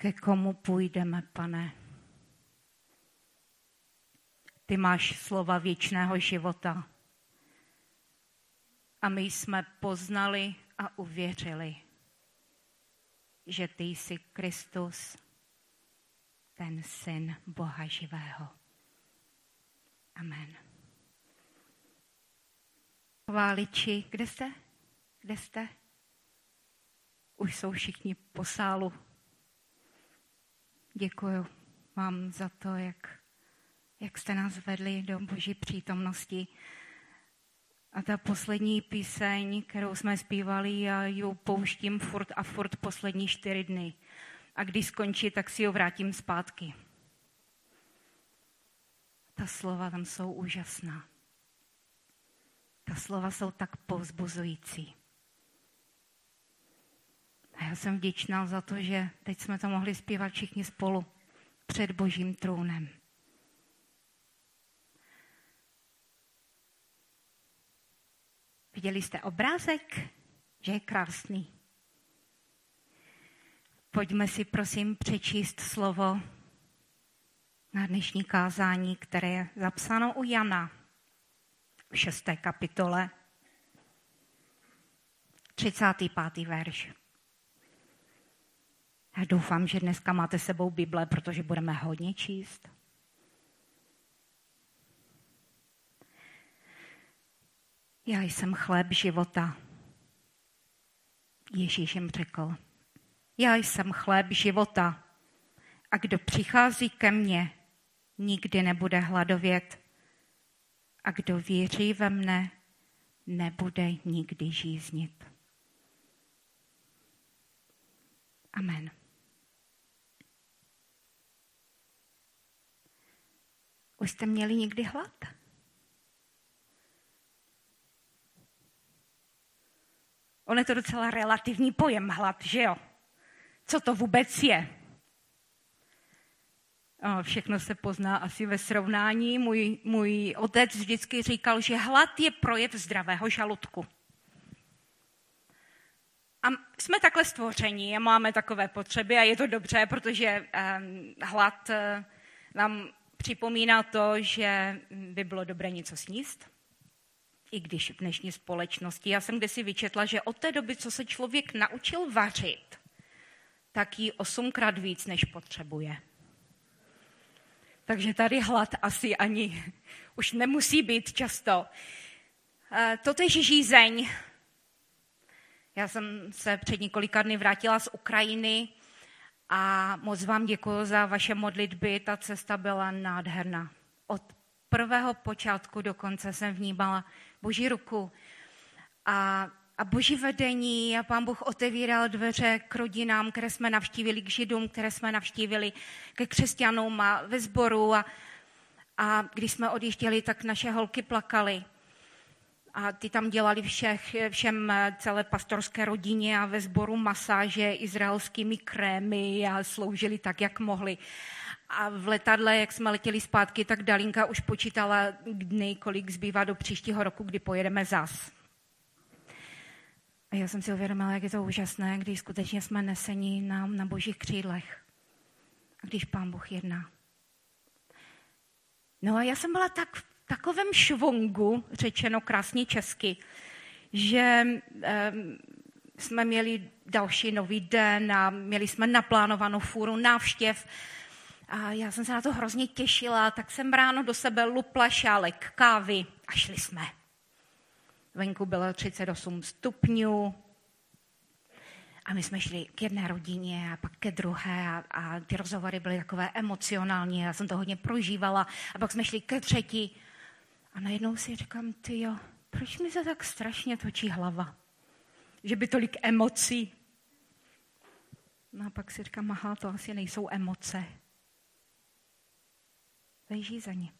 Ke komu půjdeme, pane? Ty máš slova věčného života. A my jsme poznali a uvěřili, že ty jsi Kristus, ten syn Boha živého. Amen. Chváliči, kde jste? Kde jste? Už jsou všichni po sálu. Děkuji vám za to, jak, jak jste nás vedli do boží přítomnosti. A ta poslední píseň, kterou jsme zpívali, já ji pouštím furt a furt poslední čtyři dny. A když skončí, tak si ji vrátím zpátky. Ta slova tam jsou úžasná. Ta slova jsou tak povzbuzující. A já jsem vděčná za to, že teď jsme to mohli zpívat všichni spolu před Božím trůnem. Viděli jste obrázek, že je krásný. Pojďme si prosím přečíst slovo na dnešní kázání, které je zapsáno u Jana v šesté kapitole, 35. verš. Já doufám, že dneska máte sebou Bible, protože budeme hodně číst. Já jsem chléb života. Ježíš jim řekl. Já jsem chléb života. A kdo přichází ke mně, nikdy nebude hladovět. A kdo věří ve mne, nebude nikdy žíznit. Amen. Už jste měli někdy hlad? On je to docela relativní pojem hlad, že jo? Co to vůbec je? Všechno se pozná asi ve srovnání. Můj, můj otec vždycky říkal, že hlad je projev zdravého žaludku. A jsme takhle stvoření a máme takové potřeby a je to dobře, protože um, hlad uh, nám připomíná to, že by bylo dobré něco sníst, i když v dnešní společnosti. Já jsem kdysi vyčetla, že od té doby, co se člověk naučil vařit, tak jí osmkrát víc, než potřebuje. Takže tady hlad asi ani už nemusí být často. Eh, toto je žízeň. Já jsem se před několika dny vrátila z Ukrajiny a moc vám děkuji za vaše modlitby. Ta cesta byla nádherná. Od prvého počátku do konce jsem vnímala Boží ruku a, a Boží vedení a pán Bůh otevíral dveře k rodinám, které jsme navštívili, k židům, které jsme navštívili, ke křesťanům a ve sboru. A, a když jsme odjížděli, tak naše holky plakaly a ty tam dělali všech, všem eh, celé pastorské rodině a ve sboru masáže izraelskými krémy a sloužili tak, jak mohli. A v letadle, jak jsme letěli zpátky, tak Dalinka už počítala dny, kolik zbývá do příštího roku, kdy pojedeme zas. A já jsem si uvědomila, jak je to úžasné, když skutečně jsme neseni na, na božích křídlech. A když pán Bůh jedná. No a já jsem byla tak takovém švongu, řečeno krásně česky, že um, jsme měli další nový den a měli jsme naplánovanou fůru návštěv. A já jsem se na to hrozně těšila, tak jsem ráno do sebe lupla šálek kávy a šli jsme. Venku bylo 38 stupňů, a my jsme šli k jedné rodině a pak ke druhé a, a ty rozhovory byly takové emocionální, já jsem to hodně prožívala a pak jsme šli ke třetí a najednou si říkám, ty jo, proč mi se tak strašně točí hlava? Že by tolik emocí. No a pak si říkám, aha, to asi nejsou emoce. Leží za ní.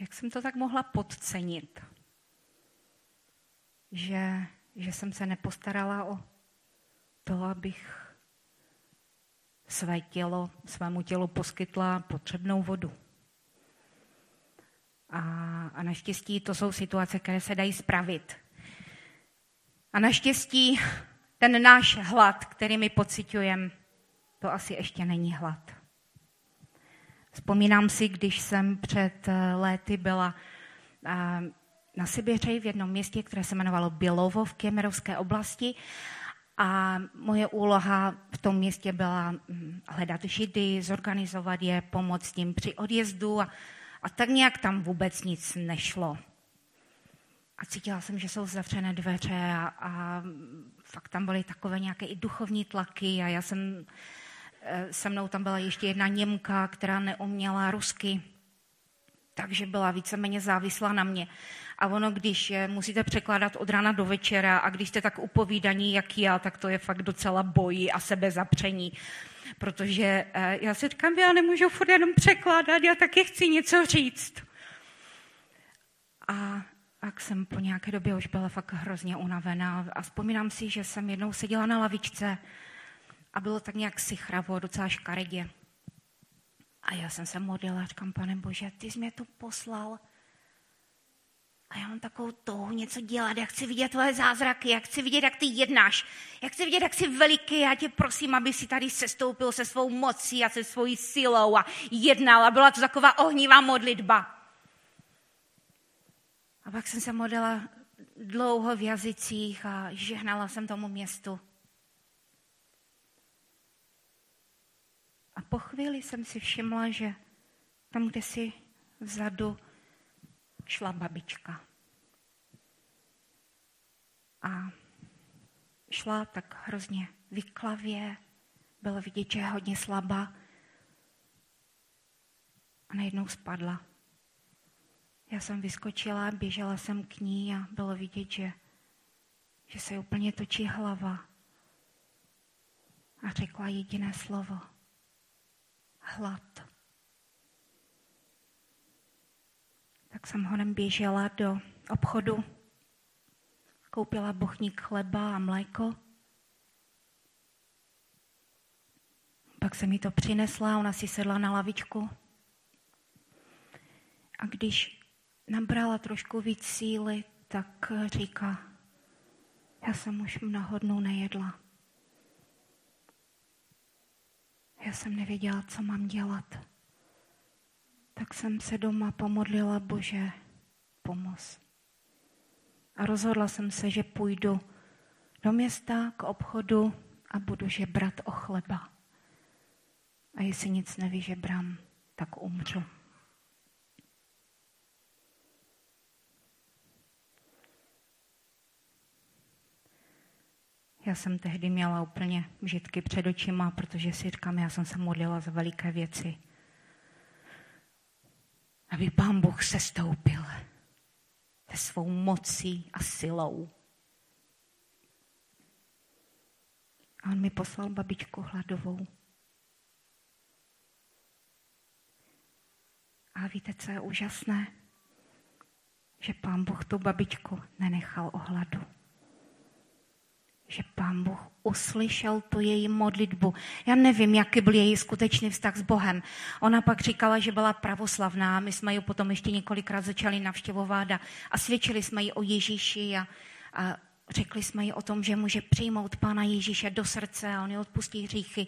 Jak jsem to tak mohla podcenit? Že, že jsem se nepostarala o to, abych své tělo, svému tělu poskytla potřebnou vodu. A, a naštěstí to jsou situace, které se dají spravit. A naštěstí ten náš hlad, který my pocitujeme, to asi ještě není hlad. Vzpomínám si, když jsem před eh, léty byla eh, na Sibiři v jednom městě, které se jmenovalo Bělovo v Kemerovské oblasti a moje úloha v tom městě byla hm, hledat židy, zorganizovat je, pomoct jim při odjezdu a, a tak nějak tam vůbec nic nešlo. A cítila jsem, že jsou zavřené dveře a, a fakt tam byly takové nějaké i duchovní tlaky a já jsem, eh, se mnou tam byla ještě jedna Němka, která neuměla rusky, takže byla víceméně závislá na mě. A ono, když musíte překládat od rána do večera a když jste tak upovídaní, jak já, tak to je fakt docela bojí a sebezapření. Protože eh, já si říkám, já nemůžu furt jenom překládat, já taky chci něco říct. A pak jsem po nějaké době už byla fakt hrozně unavená a vzpomínám si, že jsem jednou seděla na lavičce a bylo tak nějak sichravo, docela škaredě. A já jsem se modlila, říkám, pane Bože, ty jsi mě tu poslal. A já mám takovou touhu něco dělat, já chci vidět tvoje zázraky, já chci vidět, jak ty jednáš, já chci vidět, jak jsi veliký, já tě prosím, aby si tady sestoupil se svou mocí a se svojí silou a jednal a byla to taková ohnivá modlitba. A pak jsem se modlila dlouho v jazycích a žehnala jsem tomu městu. Po chvíli jsem si všimla, že tam, kde si vzadu šla babička. A šla tak hrozně vyklavě, bylo vidět, že je hodně slabá a najednou spadla. Já jsem vyskočila, běžela jsem k ní a bylo vidět, že, že se úplně točí hlava. A řekla jediné slovo. Hlad. Tak jsem honem běžela do obchodu, koupila bochník chleba a mléko. Pak se mi to přinesla, ona si sedla na lavičku. A když nabrala trošku víc síly, tak říká, já jsem už mnoho dnů nejedla. Já jsem nevěděla, co mám dělat. Tak jsem se doma pomodlila, Bože, pomoz. A rozhodla jsem se, že půjdu do města k obchodu a budu žebrat o chleba. A jestli nic nevyžebrám, tak umřu. Já jsem tehdy měla úplně žitky před očima, protože si říkám, já jsem se modlila za veliké věci. Aby pán Bůh se stoupil se svou mocí a silou. A on mi poslal babičku hladovou. A víte, co je úžasné? Že pán Bůh tu babičku nenechal o hladu že pán Bůh uslyšel tu její modlitbu. Já nevím, jaký byl její skutečný vztah s Bohem. Ona pak říkala, že byla pravoslavná. My jsme ji potom ještě několikrát začali navštěvovat a, a svědčili jsme ji o Ježíši a, a řekli jsme ji o tom, že může přijmout Pána Ježíše do srdce a on ji odpustí hříchy.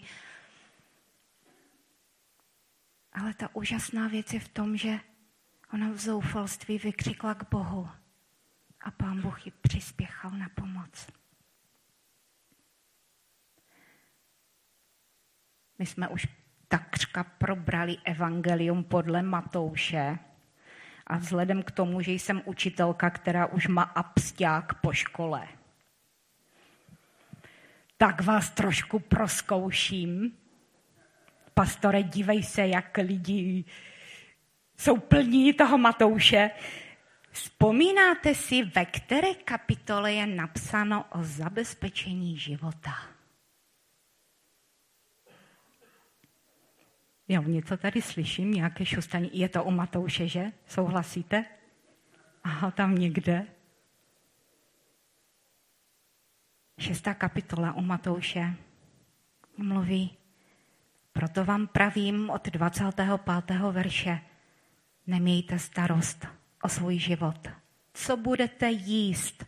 Ale ta úžasná věc je v tom, že ona v zoufalství vykřikla k Bohu a pán Bůh ji přispěchal na pomoc. My jsme už takřka probrali evangelium podle Matouše a vzhledem k tomu, že jsem učitelka, která už má absťák po škole, tak vás trošku proskouším. Pastore, dívej se, jak lidi jsou plní toho Matouše. Vzpomínáte si, ve které kapitole je napsáno o zabezpečení života? Já něco tady slyším, nějaké šustaní. Je to u Matouše, že? Souhlasíte? Aha, tam někde. Šestá kapitola u Matouše mluví, proto vám pravím od 25. verše, nemějte starost o svůj život. Co budete jíst,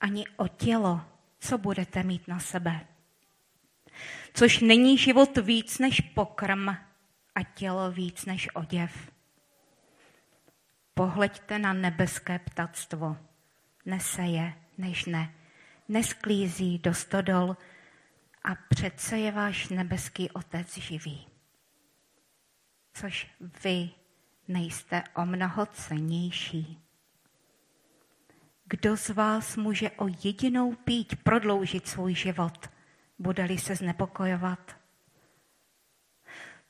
ani o tělo, co budete mít na sebe. Což není život víc než pokrm a tělo víc než oděv. Pohleďte na nebeské ptactvo. Neseje, než ne. Nesklízí do stodol a přece je váš nebeský otec živý. Což vy nejste o mnoho cenější. Kdo z vás může o jedinou píť prodloužit svůj život, bude-li se znepokojovat?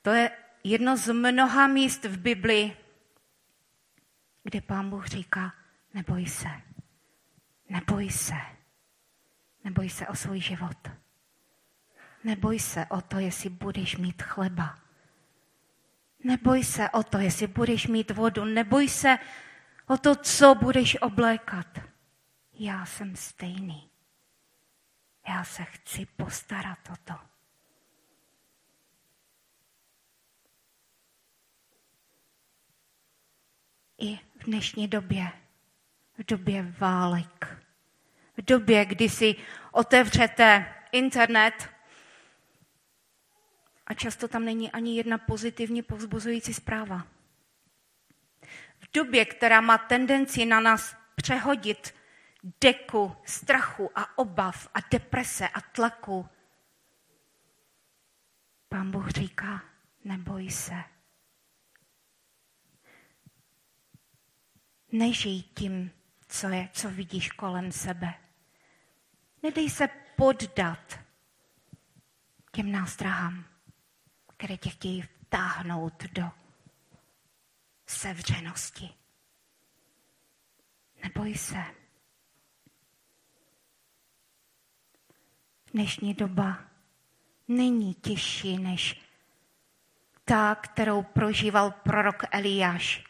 To je jedno z mnoha míst v Biblii, kde pán Bůh říká, neboj se, neboj se, neboj se o svůj život. Neboj se o to, jestli budeš mít chleba. Neboj se o to, jestli budeš mít vodu. Neboj se o to, co budeš oblékat. Já jsem stejný. Já se chci postarat o to. I v dnešní době, v době válek, v době, kdy si otevřete internet a často tam není ani jedna pozitivně povzbuzující zpráva. V době, která má tendenci na nás přehodit deku strachu a obav a deprese a tlaku, Pán Bůh říká, neboj se. Nežij tím, co je, co vidíš kolem sebe. Nedej se poddat těm nástrahám, které tě chtějí vtáhnout do sevřenosti. Neboj se. Dnešní doba není těžší než ta, kterou prožíval prorok Eliáš,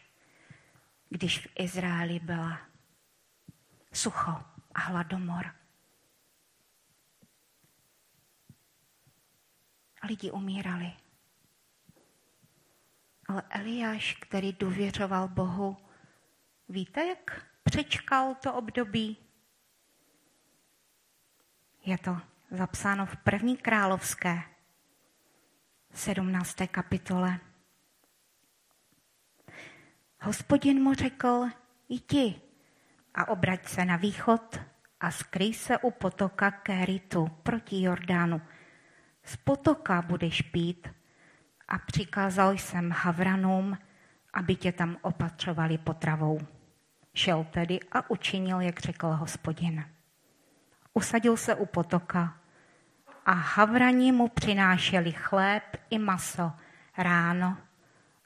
když v Izraeli byla sucho a hladomor. Lidi umírali. Ale Eliáš, který důvěřoval Bohu, víte, jak přečkal to období? Je to zapsáno v první královské 17. kapitole. Hospodin mu řekl, jdi a obrať se na východ a skryj se u potoka Kéritu proti Jordánu. Z potoka budeš pít a přikázal jsem Havranům, aby tě tam opatřovali potravou. Šel tedy a učinil, jak řekl hospodin. Usadil se u potoka a Havrani mu přinášeli chléb i maso ráno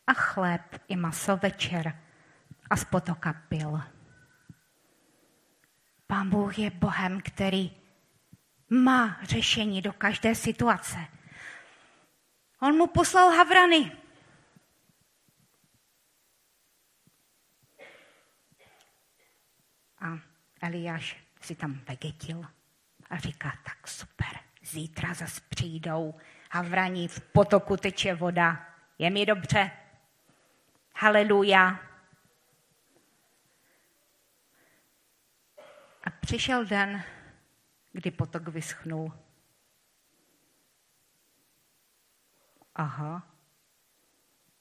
a chléb i maso večer a z potoka pil. Pán Bůh je Bohem, který má řešení do každé situace. On mu poslal havrany. A Eliáš si tam vegetil a říká, tak super, zítra zase přijdou havraní, v potoku teče voda, je mi dobře. Haleluja. A přišel den, kdy potok vyschnul. Aha,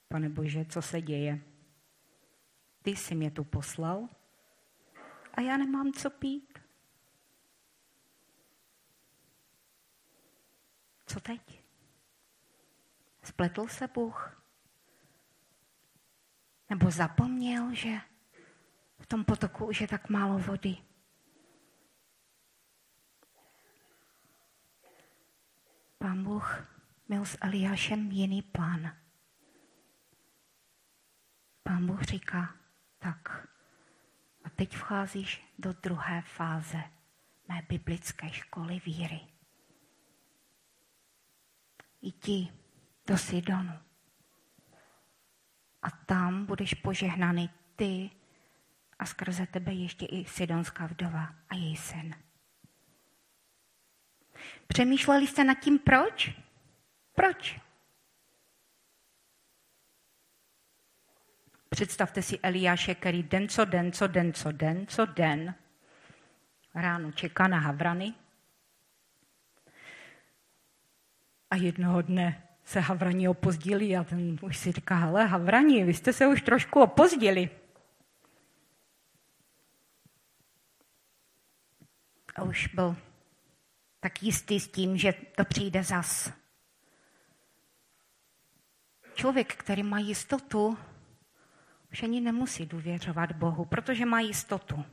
pane Bože, co se děje? Ty jsi mě tu poslal a já nemám co pít. Co teď? Spletl se Bůh? Nebo zapomněl, že v tom potoku už je tak málo vody? Pán Bůh měl s Eliášem jiný plán. Pán Bůh říká, tak a teď vcházíš do druhé fáze mé biblické školy víry. Jdi do Sidonu a tam budeš požehnaný ty a skrze tebe ještě i Sidonská vdova a její syn. Přemýšleli jste nad tím, proč? Proč? Představte si Eliáše, který den co den, co den, co den, co den ráno čeká na Havrany a jednoho dne se Havraní opozdili a ten už si říká, hele Havraní, vy jste se už trošku opozdili. A už byl tak jistý s tím, že to přijde zas. Člověk, který má jistotu, už ani nemusí důvěřovat Bohu, protože má jistotu.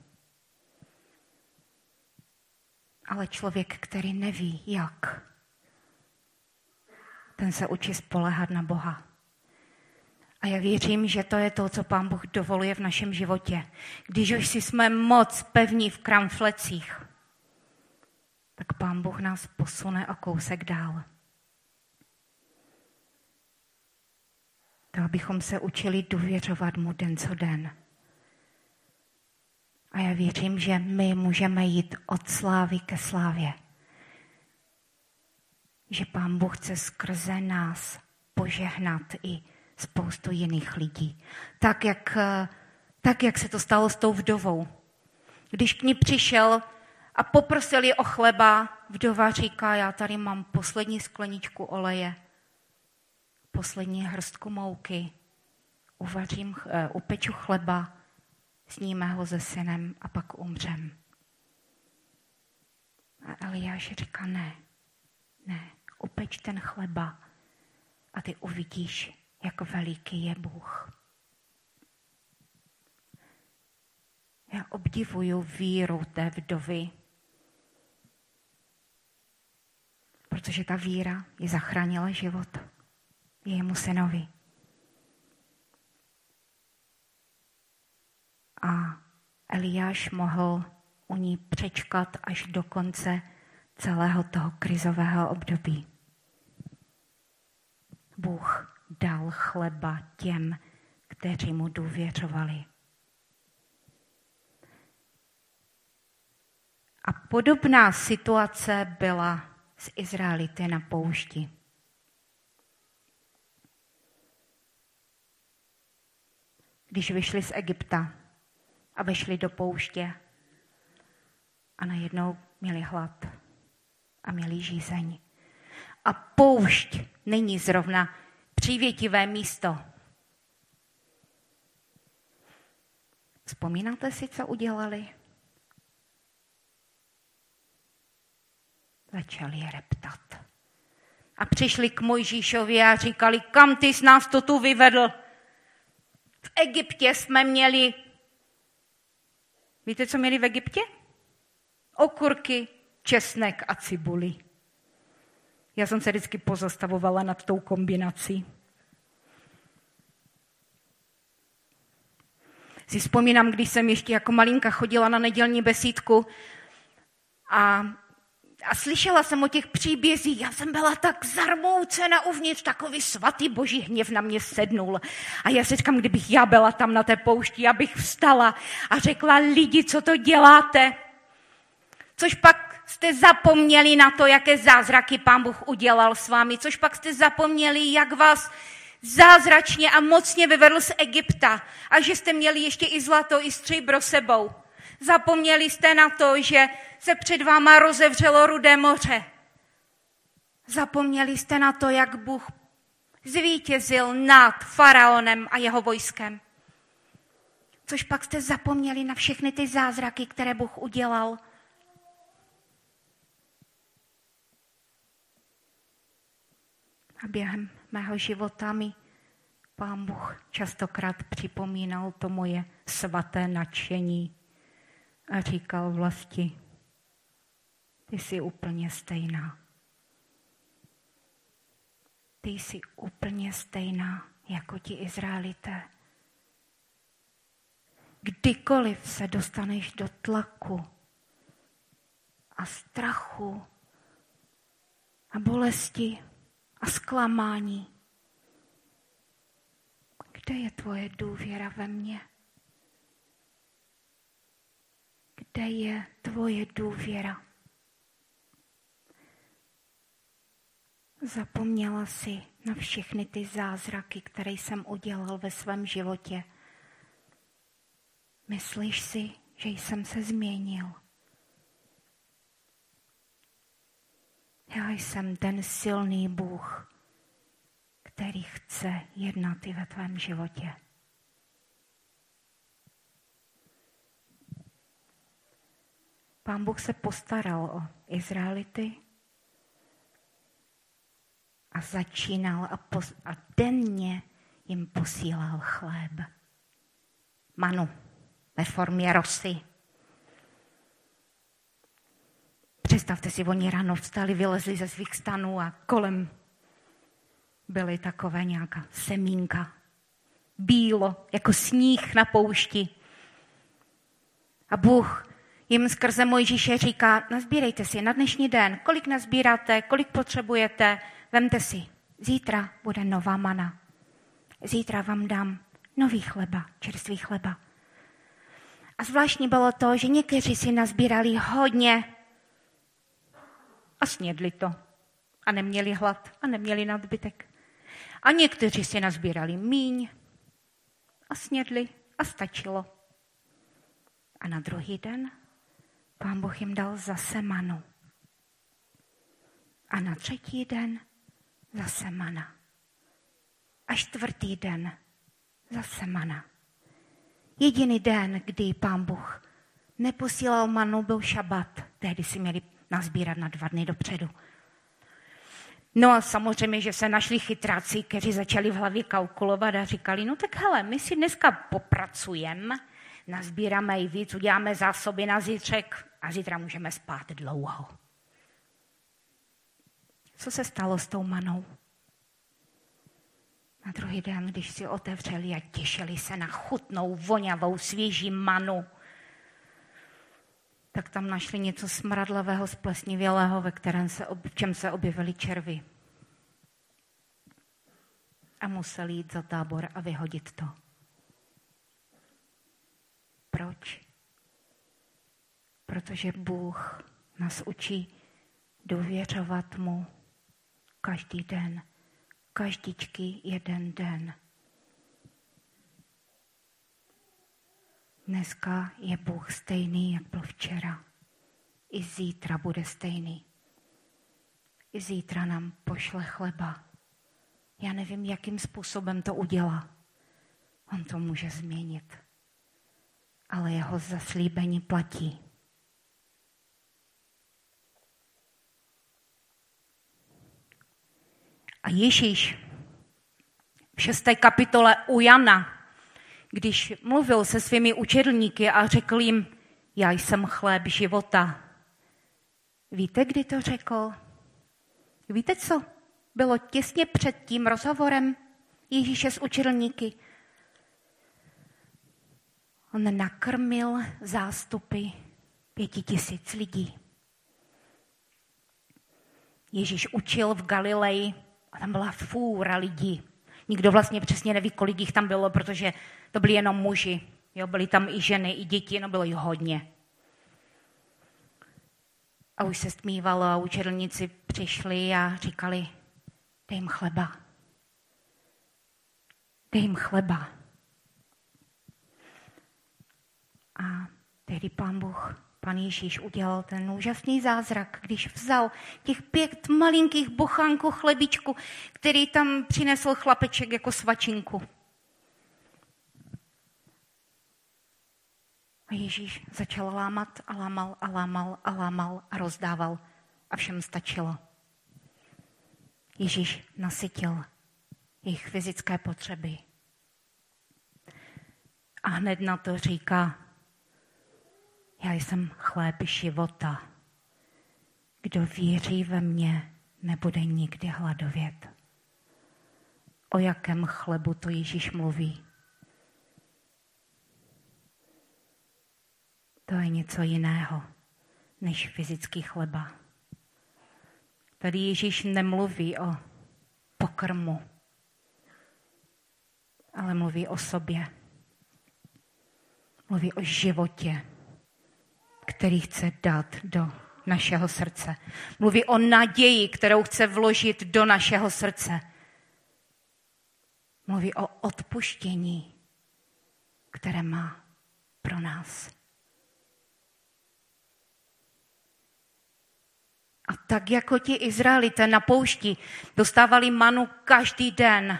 Ale člověk, který neví, jak, ten se učí spolehat na Boha. A já věřím, že to je to, co Pán Bůh dovoluje v našem životě. Když už si jsme moc pevní v kramflecích, tak Pán Bůh nás posune o kousek dál. To, abychom se učili důvěřovat mu den co den. A já věřím, že my můžeme jít od slávy ke slávě. Že Pán Bůh chce skrze nás požehnat i spoustu jiných lidí. Tak jak, tak, jak se to stalo s tou vdovou. Když k ní přišel a poprosil ji o chleba, vdova říká, já tady mám poslední skleničku oleje, poslední hrstku mouky, uvařím, uh, upeču chleba, sníme ho se synem a pak umřem. A Eliáš říká, ne, ne, upeč ten chleba a ty uvidíš, jak veliký je Bůh. Já obdivuju víru té vdovy, protože ta víra ji zachránila život jejímu synovi. A Eliáš mohl u ní přečkat až do konce celého toho krizového období. Bůh dal chleba těm, kteří mu důvěřovali. A podobná situace byla z Izraelity na poušti. Když vyšli z Egypta a vešli do pouště a najednou měli hlad a měli žízeň. A poušť není zrovna přívětivé místo. Vzpomínáte si, co udělali? Začali reptat. A přišli k Mojžíšovi a říkali, kam ty z nás to tu vyvedl? V Egyptě jsme měli, víte, co měli v Egyptě? Okurky, česnek a cibuli. Já jsem se vždycky pozastavovala nad tou kombinací. Si vzpomínám, když jsem ještě jako malinka chodila na nedělní besídku a a slyšela jsem o těch příbězích, já jsem byla tak zarmoucena uvnitř, takový svatý boží hněv na mě sednul. A já si říkám, kdybych já byla tam na té poušti, já bych vstala a řekla, lidi, co to děláte? Což pak jste zapomněli na to, jaké zázraky pán Bůh udělal s vámi, což pak jste zapomněli, jak vás zázračně a mocně vyvedl z Egypta a že jste měli ještě i zlato, i stříbro sebou. Zapomněli jste na to, že se před váma rozevřelo rudé moře. Zapomněli jste na to, jak Bůh zvítězil nad faraonem a jeho vojskem. Což pak jste zapomněli na všechny ty zázraky, které Bůh udělal. A během mého života mi Pán Bůh častokrát připomínal to moje svaté nadšení a říkal vlasti, ty jsi úplně stejná. Ty jsi úplně stejná jako ti Izraelité. Kdykoliv se dostaneš do tlaku a strachu a bolesti zklamání, kde je tvoje důvěra ve mně? Kde je tvoje důvěra? Zapomněla si na všechny ty zázraky, které jsem udělal ve svém životě. Myslíš si, že jsem se změnil? Já jsem ten silný Bůh, který chce jednat i ve tvém životě. Pán Bůh se postaral o Izraelity a začínal a, pos- a denně jim posílal chléb. Manu ve formě rosy. Představte si, oni ráno vstali, vylezli ze svých stanů a kolem byly takové nějaká semínka. Bílo, jako sníh na poušti. A Bůh jim skrze Mojžíše říká, nazbírejte si na dnešní den, kolik nazbíráte, kolik potřebujete, vemte si. Zítra bude nová mana. Zítra vám dám nový chleba, čerstvý chleba. A zvláštní bylo to, že někteří si nazbírali hodně a snědli to. A neměli hlad a neměli nadbytek. A někteří si nazbírali míň a snědli a stačilo. A na druhý den pán Boh jim dal zase manu. A na třetí den zase mana. A čtvrtý den zase mana. Jediný den, kdy pán Bůh neposílal manu, byl šabat. Tehdy si měli nazbírat na dva dny dopředu. No a samozřejmě, že se našli chytráci, kteří začali v hlavě kalkulovat a říkali, no tak hele, my si dneska popracujeme, nazbíráme i víc, uděláme zásoby na zítřek a zítra můžeme spát dlouho. Co se stalo s tou manou? Na druhý den, když si otevřeli a těšili se na chutnou, vonavou, svěží manu, tak tam našli něco smradlavého, splesnivělého, ve kterém se, v čem se objevily červy. A museli jít za tábor a vyhodit to. Proč? Protože Bůh nás učí důvěřovat mu každý den, každičky jeden den. Dneska je Bůh stejný, jak byl včera. I zítra bude stejný. I zítra nám pošle chleba. Já nevím, jakým způsobem to udělá. On to může změnit. Ale jeho zaslíbení platí. A Ježíš v šesté kapitole u Jana když mluvil se svými učedlníky a řekl jim, já jsem chléb života. Víte, kdy to řekl? Víte, co bylo těsně před tím rozhovorem Ježíše s učedlníky? On nakrmil zástupy pěti tisíc lidí. Ježíš učil v Galileji a tam byla fůra lidí. Nikdo vlastně přesně neví, kolik jich tam bylo, protože to byli jenom muži. Jo, byly tam i ženy, i děti, no bylo jich hodně. A už se stmívalo a učedlníci přišli a říkali, dej jim chleba. Dej jim chleba. A tehdy pán Bůh pan Ježíš udělal ten úžasný zázrak, když vzal těch pět malinkých bochánků chlebičku, který tam přinesl chlapeček jako svačinku. A Ježíš začal lámat a lámal a lámal a lámal a rozdával a všem stačilo. Ježíš nasytil jejich fyzické potřeby. A hned na to říká, já jsem chléb života. Kdo věří ve mě, nebude nikdy hladovět. O jakém chlebu to Ježíš mluví? To je něco jiného než fyzický chleba. Tady Ježíš nemluví o pokrmu, ale mluví o sobě. Mluví o životě který chce dát do našeho srdce. Mluví o naději, kterou chce vložit do našeho srdce. Mluví o odpuštění, které má pro nás. A tak jako ti Izraelité na poušti dostávali manu každý den,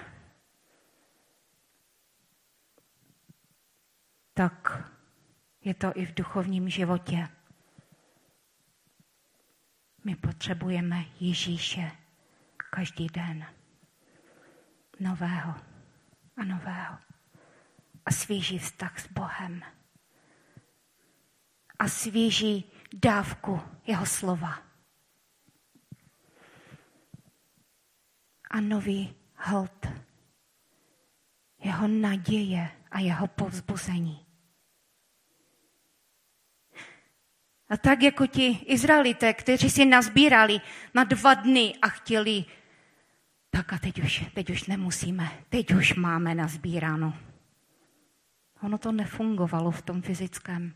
tak je to i v duchovním životě. My potřebujeme Ježíše každý den. Nového a nového. A svěží vztah s Bohem. A svěží dávku jeho slova. A nový hold jeho naděje a jeho povzbuzení. A tak jako ti Izraelité, kteří si nazbírali na dva dny a chtěli, tak a teď už, teď už nemusíme, teď už máme nazbíráno. Ono to nefungovalo v tom fyzickém.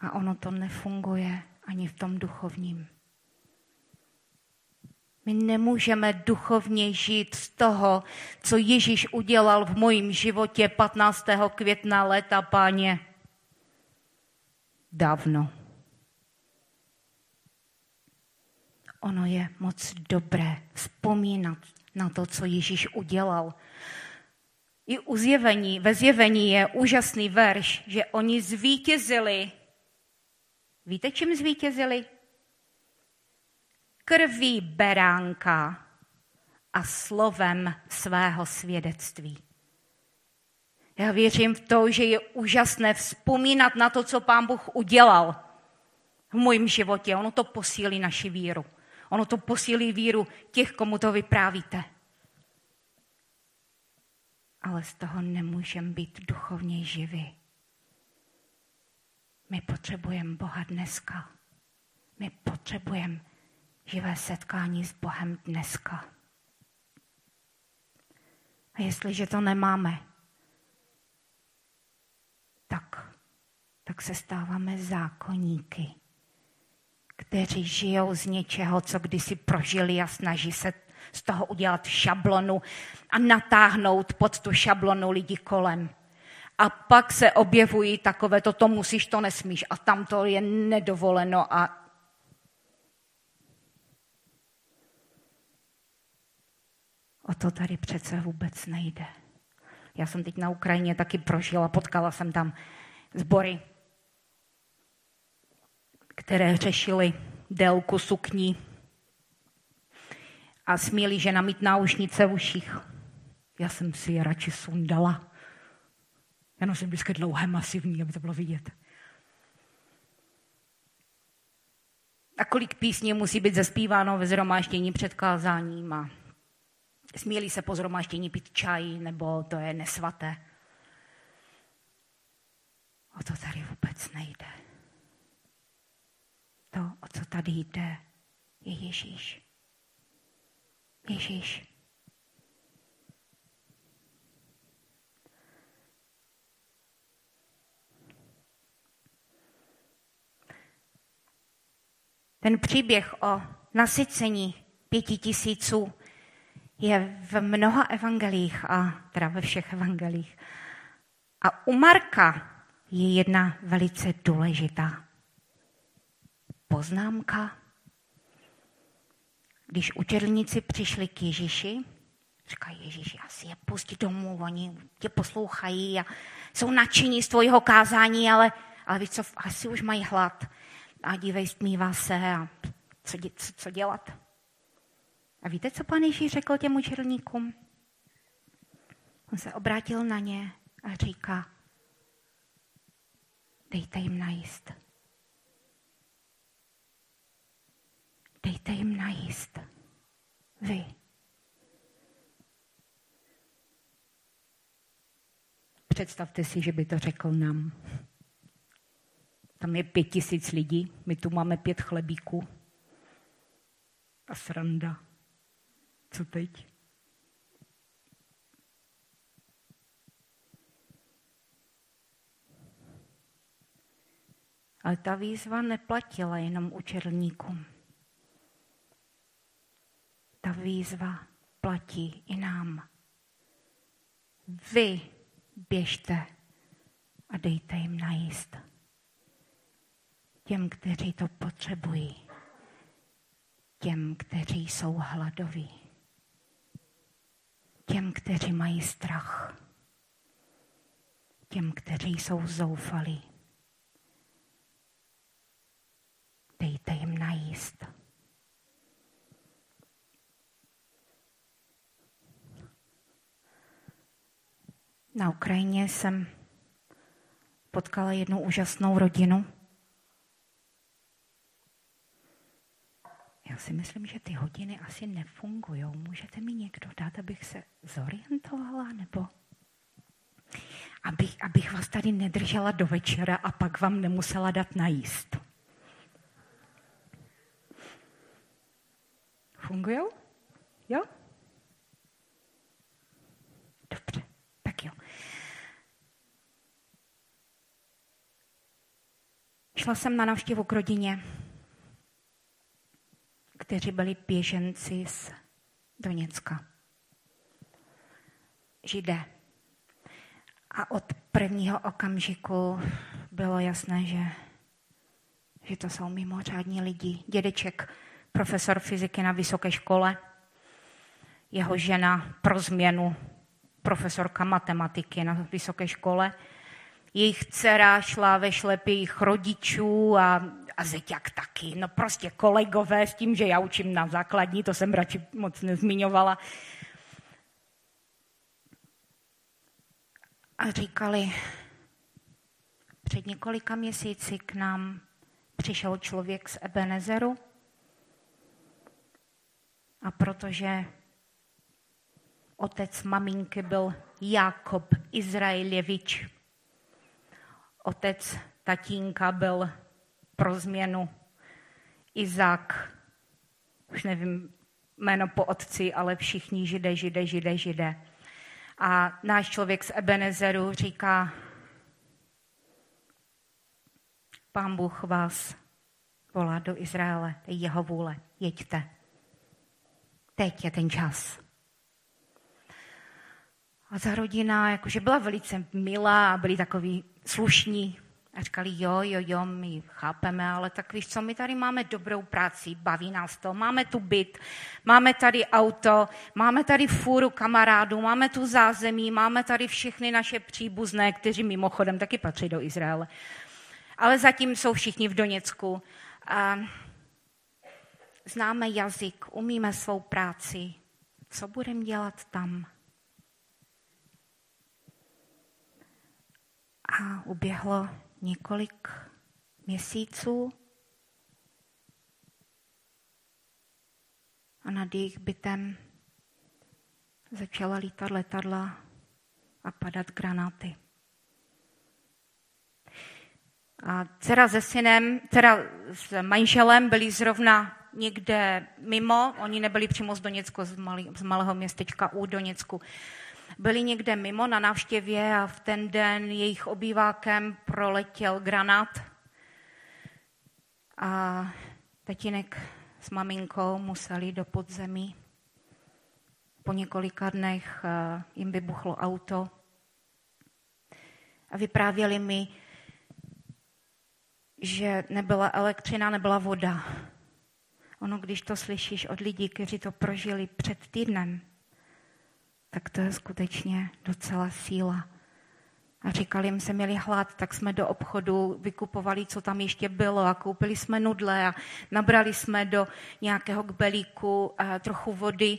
A ono to nefunguje ani v tom duchovním. My nemůžeme duchovně žít z toho, co Ježíš udělal v mojím životě 15. května léta, páně dávno. Ono je moc dobré vzpomínat na to, co Ježíš udělal. I u zjevení, ve zjevení je úžasný verš, že oni zvítězili. Víte, čím zvítězili? Krví beránka a slovem svého svědectví. Já věřím v to, že je úžasné vzpomínat na to, co pán Bůh udělal v mém životě. Ono to posílí naši víru. Ono to posílí víru těch, komu to vyprávíte. Ale z toho nemůžeme být duchovně živí. My potřebujeme Boha dneska. My potřebujeme živé setkání s Bohem dneska. A jestliže to nemáme, tak, tak se stáváme zákonníky, kteří žijou z něčeho, co kdysi prožili a snaží se z toho udělat šablonu a natáhnout pod tu šablonu lidi kolem. A pak se objevují takové, to, to musíš, to nesmíš a tam to je nedovoleno a O to tady přece vůbec nejde. Já jsem teď na Ukrajině taky prožila, potkala jsem tam sbory, které řešily délku sukní a směli žena mít náušnice v uších. Já jsem si je radši sundala. Já nosím vždycky dlouhé, masivní, aby to bylo vidět. A kolik písní musí být zaspíváno ve zhromáždění před kázáním a Směli se po zhromaždění pít čaj, nebo to je nesvaté. O to tady vůbec nejde. To, o co tady jde, je Ježíš. Ježíš. Ten příběh o nasycení pěti tisíců je v mnoha evangelích, a teda ve všech evangelích. A u Marka je jedna velice důležitá poznámka. Když učedlníci přišli k Ježíši, říkají Ježíši, asi je pustit domů, oni tě poslouchají a jsou nadšení z tvojeho kázání, ale, ale víš co, asi už mají hlad a dívej, stmívá se a co, co, co dělat? A víte, co pan Ježíš řekl těm učedlníkům? On se obrátil na ně a říká, dejte jim najíst. Dejte jim najíst. Vy. Představte si, že by to řekl nám. Tam je pět tisíc lidí, my tu máme pět chlebíků a sranda. Co teď? Ale ta výzva neplatila jenom učerníkům. Ta výzva platí i nám. Vy běžte a dejte jim najíst. Těm, kteří to potřebují. těm, kteří jsou hladoví, těm, kteří mají strach, těm, kteří jsou zoufalí. Dejte jim najíst. Na Ukrajině jsem potkala jednu úžasnou rodinu. Já si myslím, že ty hodiny asi nefungují. Můžete mi někdo dát, abych se zorientovala, nebo abych, abych vás tady nedržela do večera a pak vám nemusela dát najíst. Fungují? Jo? Dobře, tak jo. Šla jsem na návštěvu k rodině, kteří byli běženci z Doněcka. Židé. A od prvního okamžiku bylo jasné, že, že to jsou mimořádní lidi. Dědeček, profesor fyziky na vysoké škole, jeho žena pro změnu, profesorka matematiky na vysoké škole, jejich dcera šla ve šlepě jejich rodičů a, a zeťak taky. No prostě kolegové s tím, že já učím na základní, to jsem radši moc nezmiňovala. A říkali, před několika měsíci k nám přišel člověk z Ebenezeru a protože otec maminky byl Jakob Izraeljevič, Otec tatínka byl pro změnu Izák, už nevím jméno po otci, ale všichni židé, židé, židé, židé. A náš člověk z Ebenezeru říká, pán Bůh vás volá do Izraele, je jeho vůle, jeďte. Teď je ten čas. A ta rodina jakože byla velice milá a byli takový slušní. A říkali, jo, jo, jo, my chápeme, ale tak víš co, my tady máme dobrou práci, baví nás to, máme tu byt, máme tady auto, máme tady fůru kamarádů, máme tu zázemí, máme tady všechny naše příbuzné, kteří mimochodem taky patří do Izraele. Ale zatím jsou všichni v Doněcku. A známe jazyk, umíme svou práci. Co budeme dělat tam? A uběhlo několik měsíců a nad jejich bytem začala lítat letadla a padat granáty. A dcera se synem, dcera s manželem byli zrovna někde mimo, oni nebyli přímo z Doněcku, z, malý, z malého městečka u Doněcku byli někde mimo na návštěvě a v ten den jejich obývákem proletěl granát. A tatínek s maminkou museli do podzemí. Po několika dnech eh, jim vybuchlo auto. A vyprávěli mi, že nebyla elektřina, nebyla voda. Ono, když to slyšíš od lidí, kteří to prožili před týdnem, tak to je skutečně docela síla. A říkali jim, se měli hlad, tak jsme do obchodu vykupovali, co tam ještě bylo a koupili jsme nudle a nabrali jsme do nějakého kbelíku a trochu vody.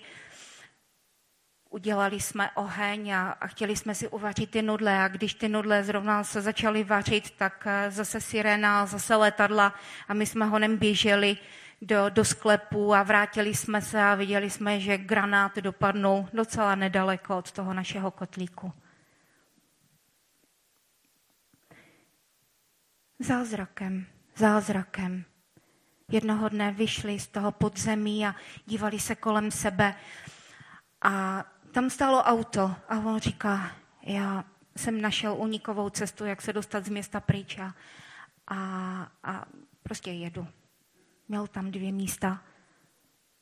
Udělali jsme oheň a, a chtěli jsme si uvařit ty nudle a když ty nudle zrovna se začaly vařit, tak eh, zase sirena, zase letadla a my jsme honem běželi do, do sklepu a vrátili jsme se a viděli jsme, že granát dopadnul docela nedaleko od toho našeho kotlíku. Zázrakem, zázrakem. Jednoho dne vyšli z toho podzemí a dívali se kolem sebe a tam stálo auto a on říká, já jsem našel unikovou cestu, jak se dostat z města pryč a, a prostě jedu měl tam dvě místa,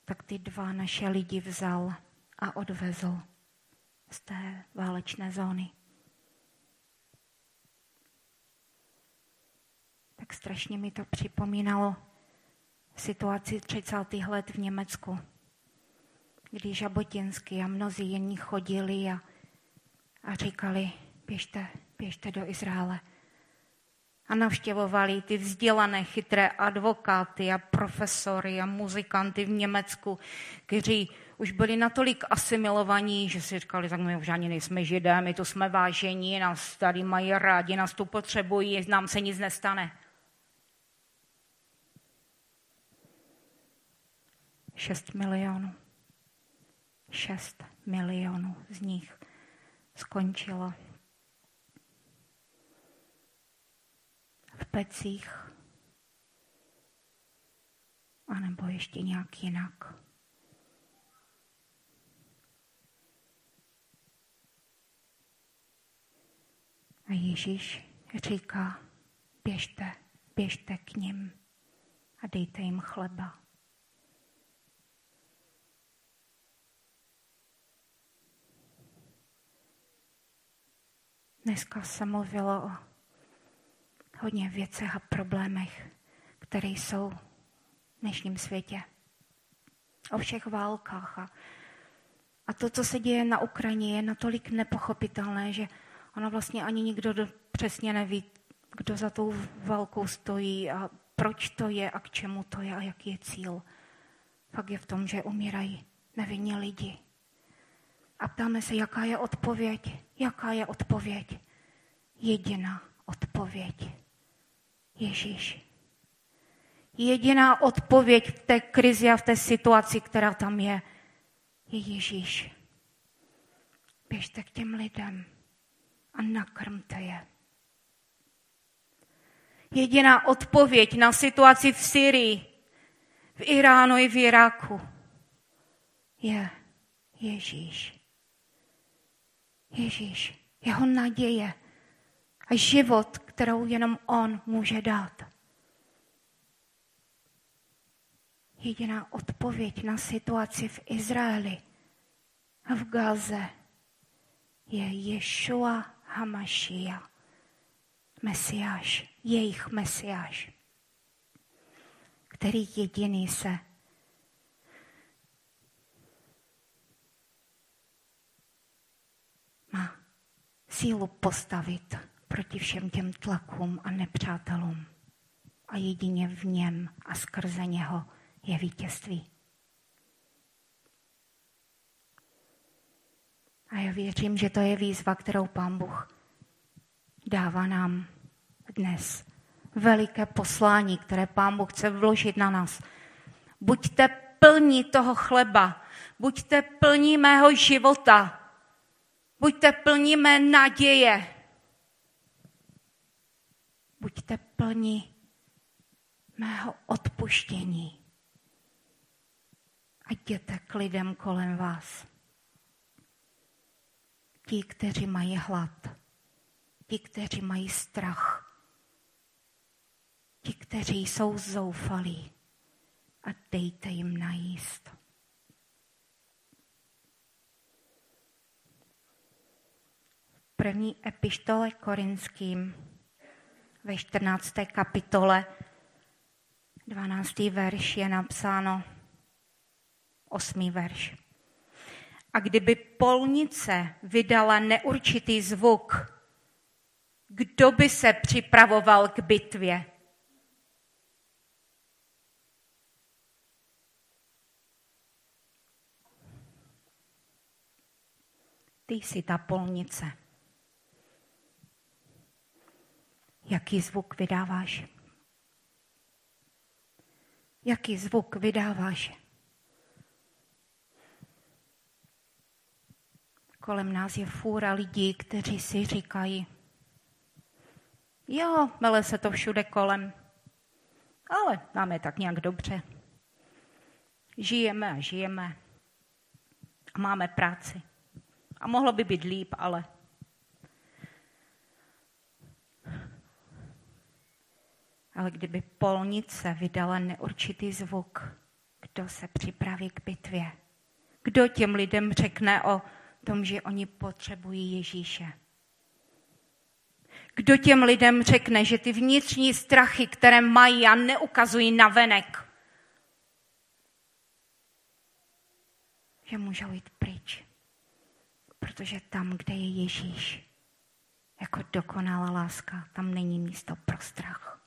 tak ty dva naše lidi vzal a odvezl z té válečné zóny. Tak strašně mi to připomínalo situaci 30. let v Německu, kdy Žabotinsky a mnozí jiní chodili a, a říkali, běžte, běžte do Izraele. A navštěvovali ty vzdělané, chytré advokáty a profesory a muzikanty v Německu, kteří už byli natolik asimilovaní, že si říkali, tak my už ani nejsme židé, my tu jsme vážení, nás tady mají rádi, nás tu potřebují, nám se nic nestane. 6 milionů. 6 milionů z nich skončilo v pecích, anebo ještě nějak jinak. A Ježíš říká, běžte, běžte k ním a dejte jim chleba. Dneska se mluvilo o hodně věcech a problémech, které jsou v dnešním světě. O všech válkách. A, a to, co se děje na Ukrajině, je natolik nepochopitelné, že ona vlastně ani nikdo do, přesně neví, kdo za tou válkou stojí a proč to je a k čemu to je a jaký je cíl. Fakt je v tom, že umírají nevinní lidi. A ptáme se, jaká je odpověď. Jaká je odpověď? Jediná odpověď. Ježíš. Jediná odpověď v té krizi a v té situaci, která tam je, je Ježíš. Běžte k těm lidem a nakrmte je. Jediná odpověď na situaci v Syrii, v Iránu i v Iráku je Ježíš. Ježíš, jeho naděje a život, kterou jenom on může dát. Jediná odpověď na situaci v Izraeli a v Gaze je Ješua Hamašia, Mesiáš, jejich Mesiáš, který jediný se má sílu postavit proti všem těm tlakům a nepřátelům. A jedině v něm a skrze něho je vítězství. A já věřím, že to je výzva, kterou Pán Bůh dává nám dnes. Veliké poslání, které Pán Bůh chce vložit na nás. Buďte plní toho chleba, buďte plní mého života, buďte plní mé naděje, buďte plní mého odpuštění a jděte k lidem kolem vás. Ti, kteří mají hlad, ti, kteří mají strach, ti, kteří jsou zoufalí a dejte jim najíst. První epištole korinským ve 14. kapitole 12. verš je napsáno 8. verš. A kdyby polnice vydala neurčitý zvuk, kdo by se připravoval k bitvě? Ty jsi ta polnice. Jaký zvuk vydáváš? Jaký zvuk vydáváš? Kolem nás je fůra lidí, kteří si říkají, jo, mele se to všude kolem, ale máme tak nějak dobře. Žijeme a žijeme a máme práci. A mohlo by být líp, ale ale kdyby polnice vydala neurčitý zvuk, kdo se připraví k bitvě? Kdo těm lidem řekne o tom, že oni potřebují Ježíše? Kdo těm lidem řekne, že ty vnitřní strachy, které mají a neukazují na venek, že můžou jít pryč. Protože tam, kde je Ježíš, jako dokonalá láska, tam není místo pro strach.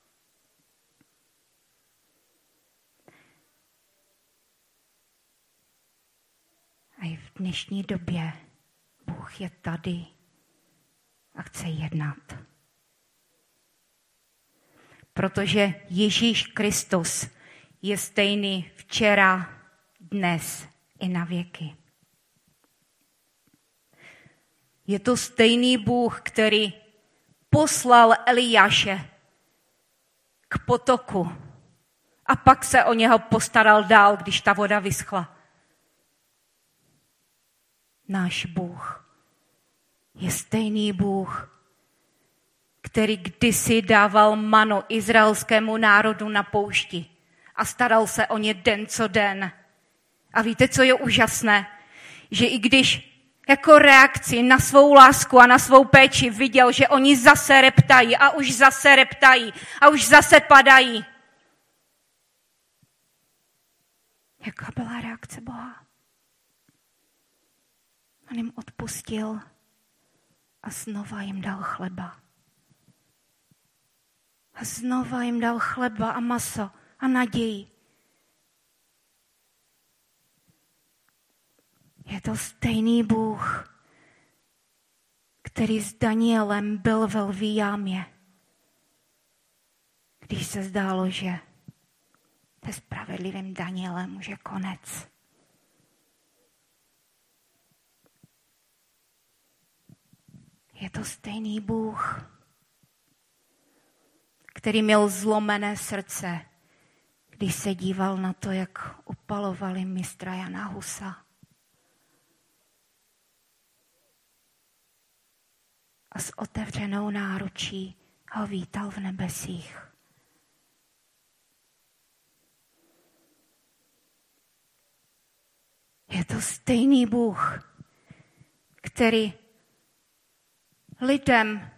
A i v dnešní době Bůh je tady a chce jednat. Protože Ježíš Kristus je stejný včera, dnes i na věky. Je to stejný Bůh, který poslal Eliáše k potoku a pak se o něho postaral dál, když ta voda vyschla. Náš Bůh je stejný Bůh, který kdysi dával mano izraelskému národu na poušti a staral se o ně den co den. A víte, co je úžasné? Že i když jako reakci na svou lásku a na svou péči viděl, že oni zase reptají a už zase reptají a už zase padají. Jaká byla reakce Boha? On jim odpustil a znova jim dal chleba. A znova jim dal chleba a maso a naději. Je to stejný Bůh, který s Danielem byl ve lví jámě, když se zdálo, že se spravedlivým Danielem už je konec. Je to stejný Bůh, který měl zlomené srdce, když se díval na to, jak upalovali mistra Jana Husa. A s otevřenou náručí ho vítal v nebesích. Je to stejný Bůh, který lidem,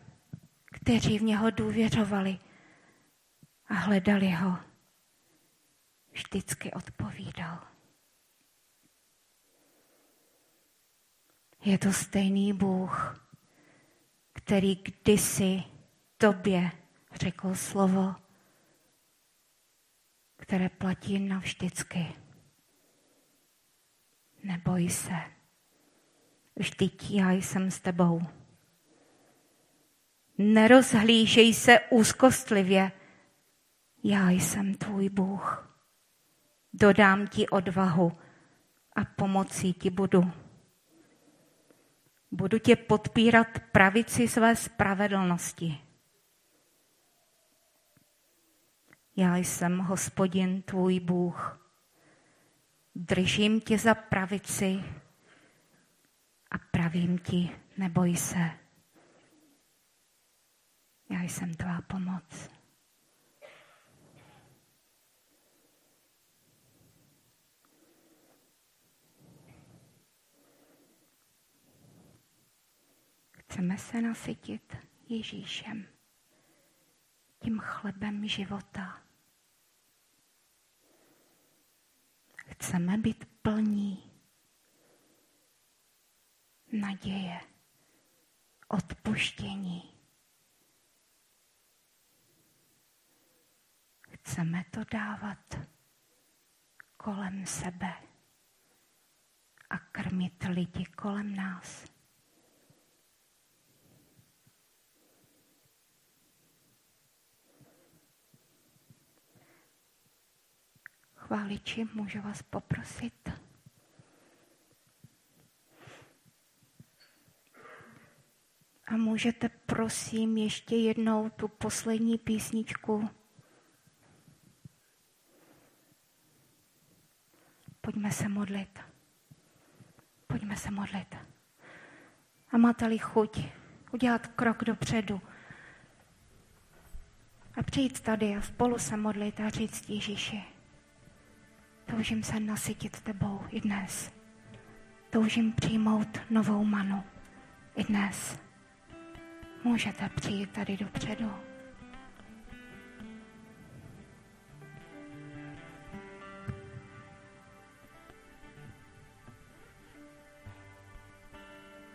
kteří v něho důvěřovali a hledali ho, vždycky odpovídal. Je to stejný Bůh, který kdysi tobě řekl slovo, které platí navždycky. Neboj se, vždyť já jsem s tebou. Nerozhlížej se úzkostlivě, já jsem tvůj Bůh. Dodám ti odvahu a pomocí ti budu. Budu tě podpírat pravici své spravedlnosti. Já jsem hospodin tvůj Bůh. Držím tě za pravici a pravím ti, neboj se. Já jsem tvá pomoc. Chceme se nasytit Ježíšem, tím chlebem života. Chceme být plní naděje, odpuštění. Chceme to dávat kolem sebe a krmit lidi kolem nás. Chváliči, můžu vás poprosit? A můžete prosím ještě jednou tu poslední písničku Pojďme se modlit. Pojďme se modlit. A máte-li chuť udělat krok dopředu a přijít tady a spolu se modlit a říct Ježíši, toužím se nasytit tebou i dnes. Toužím přijmout novou manu i dnes. Můžete přijít tady dopředu.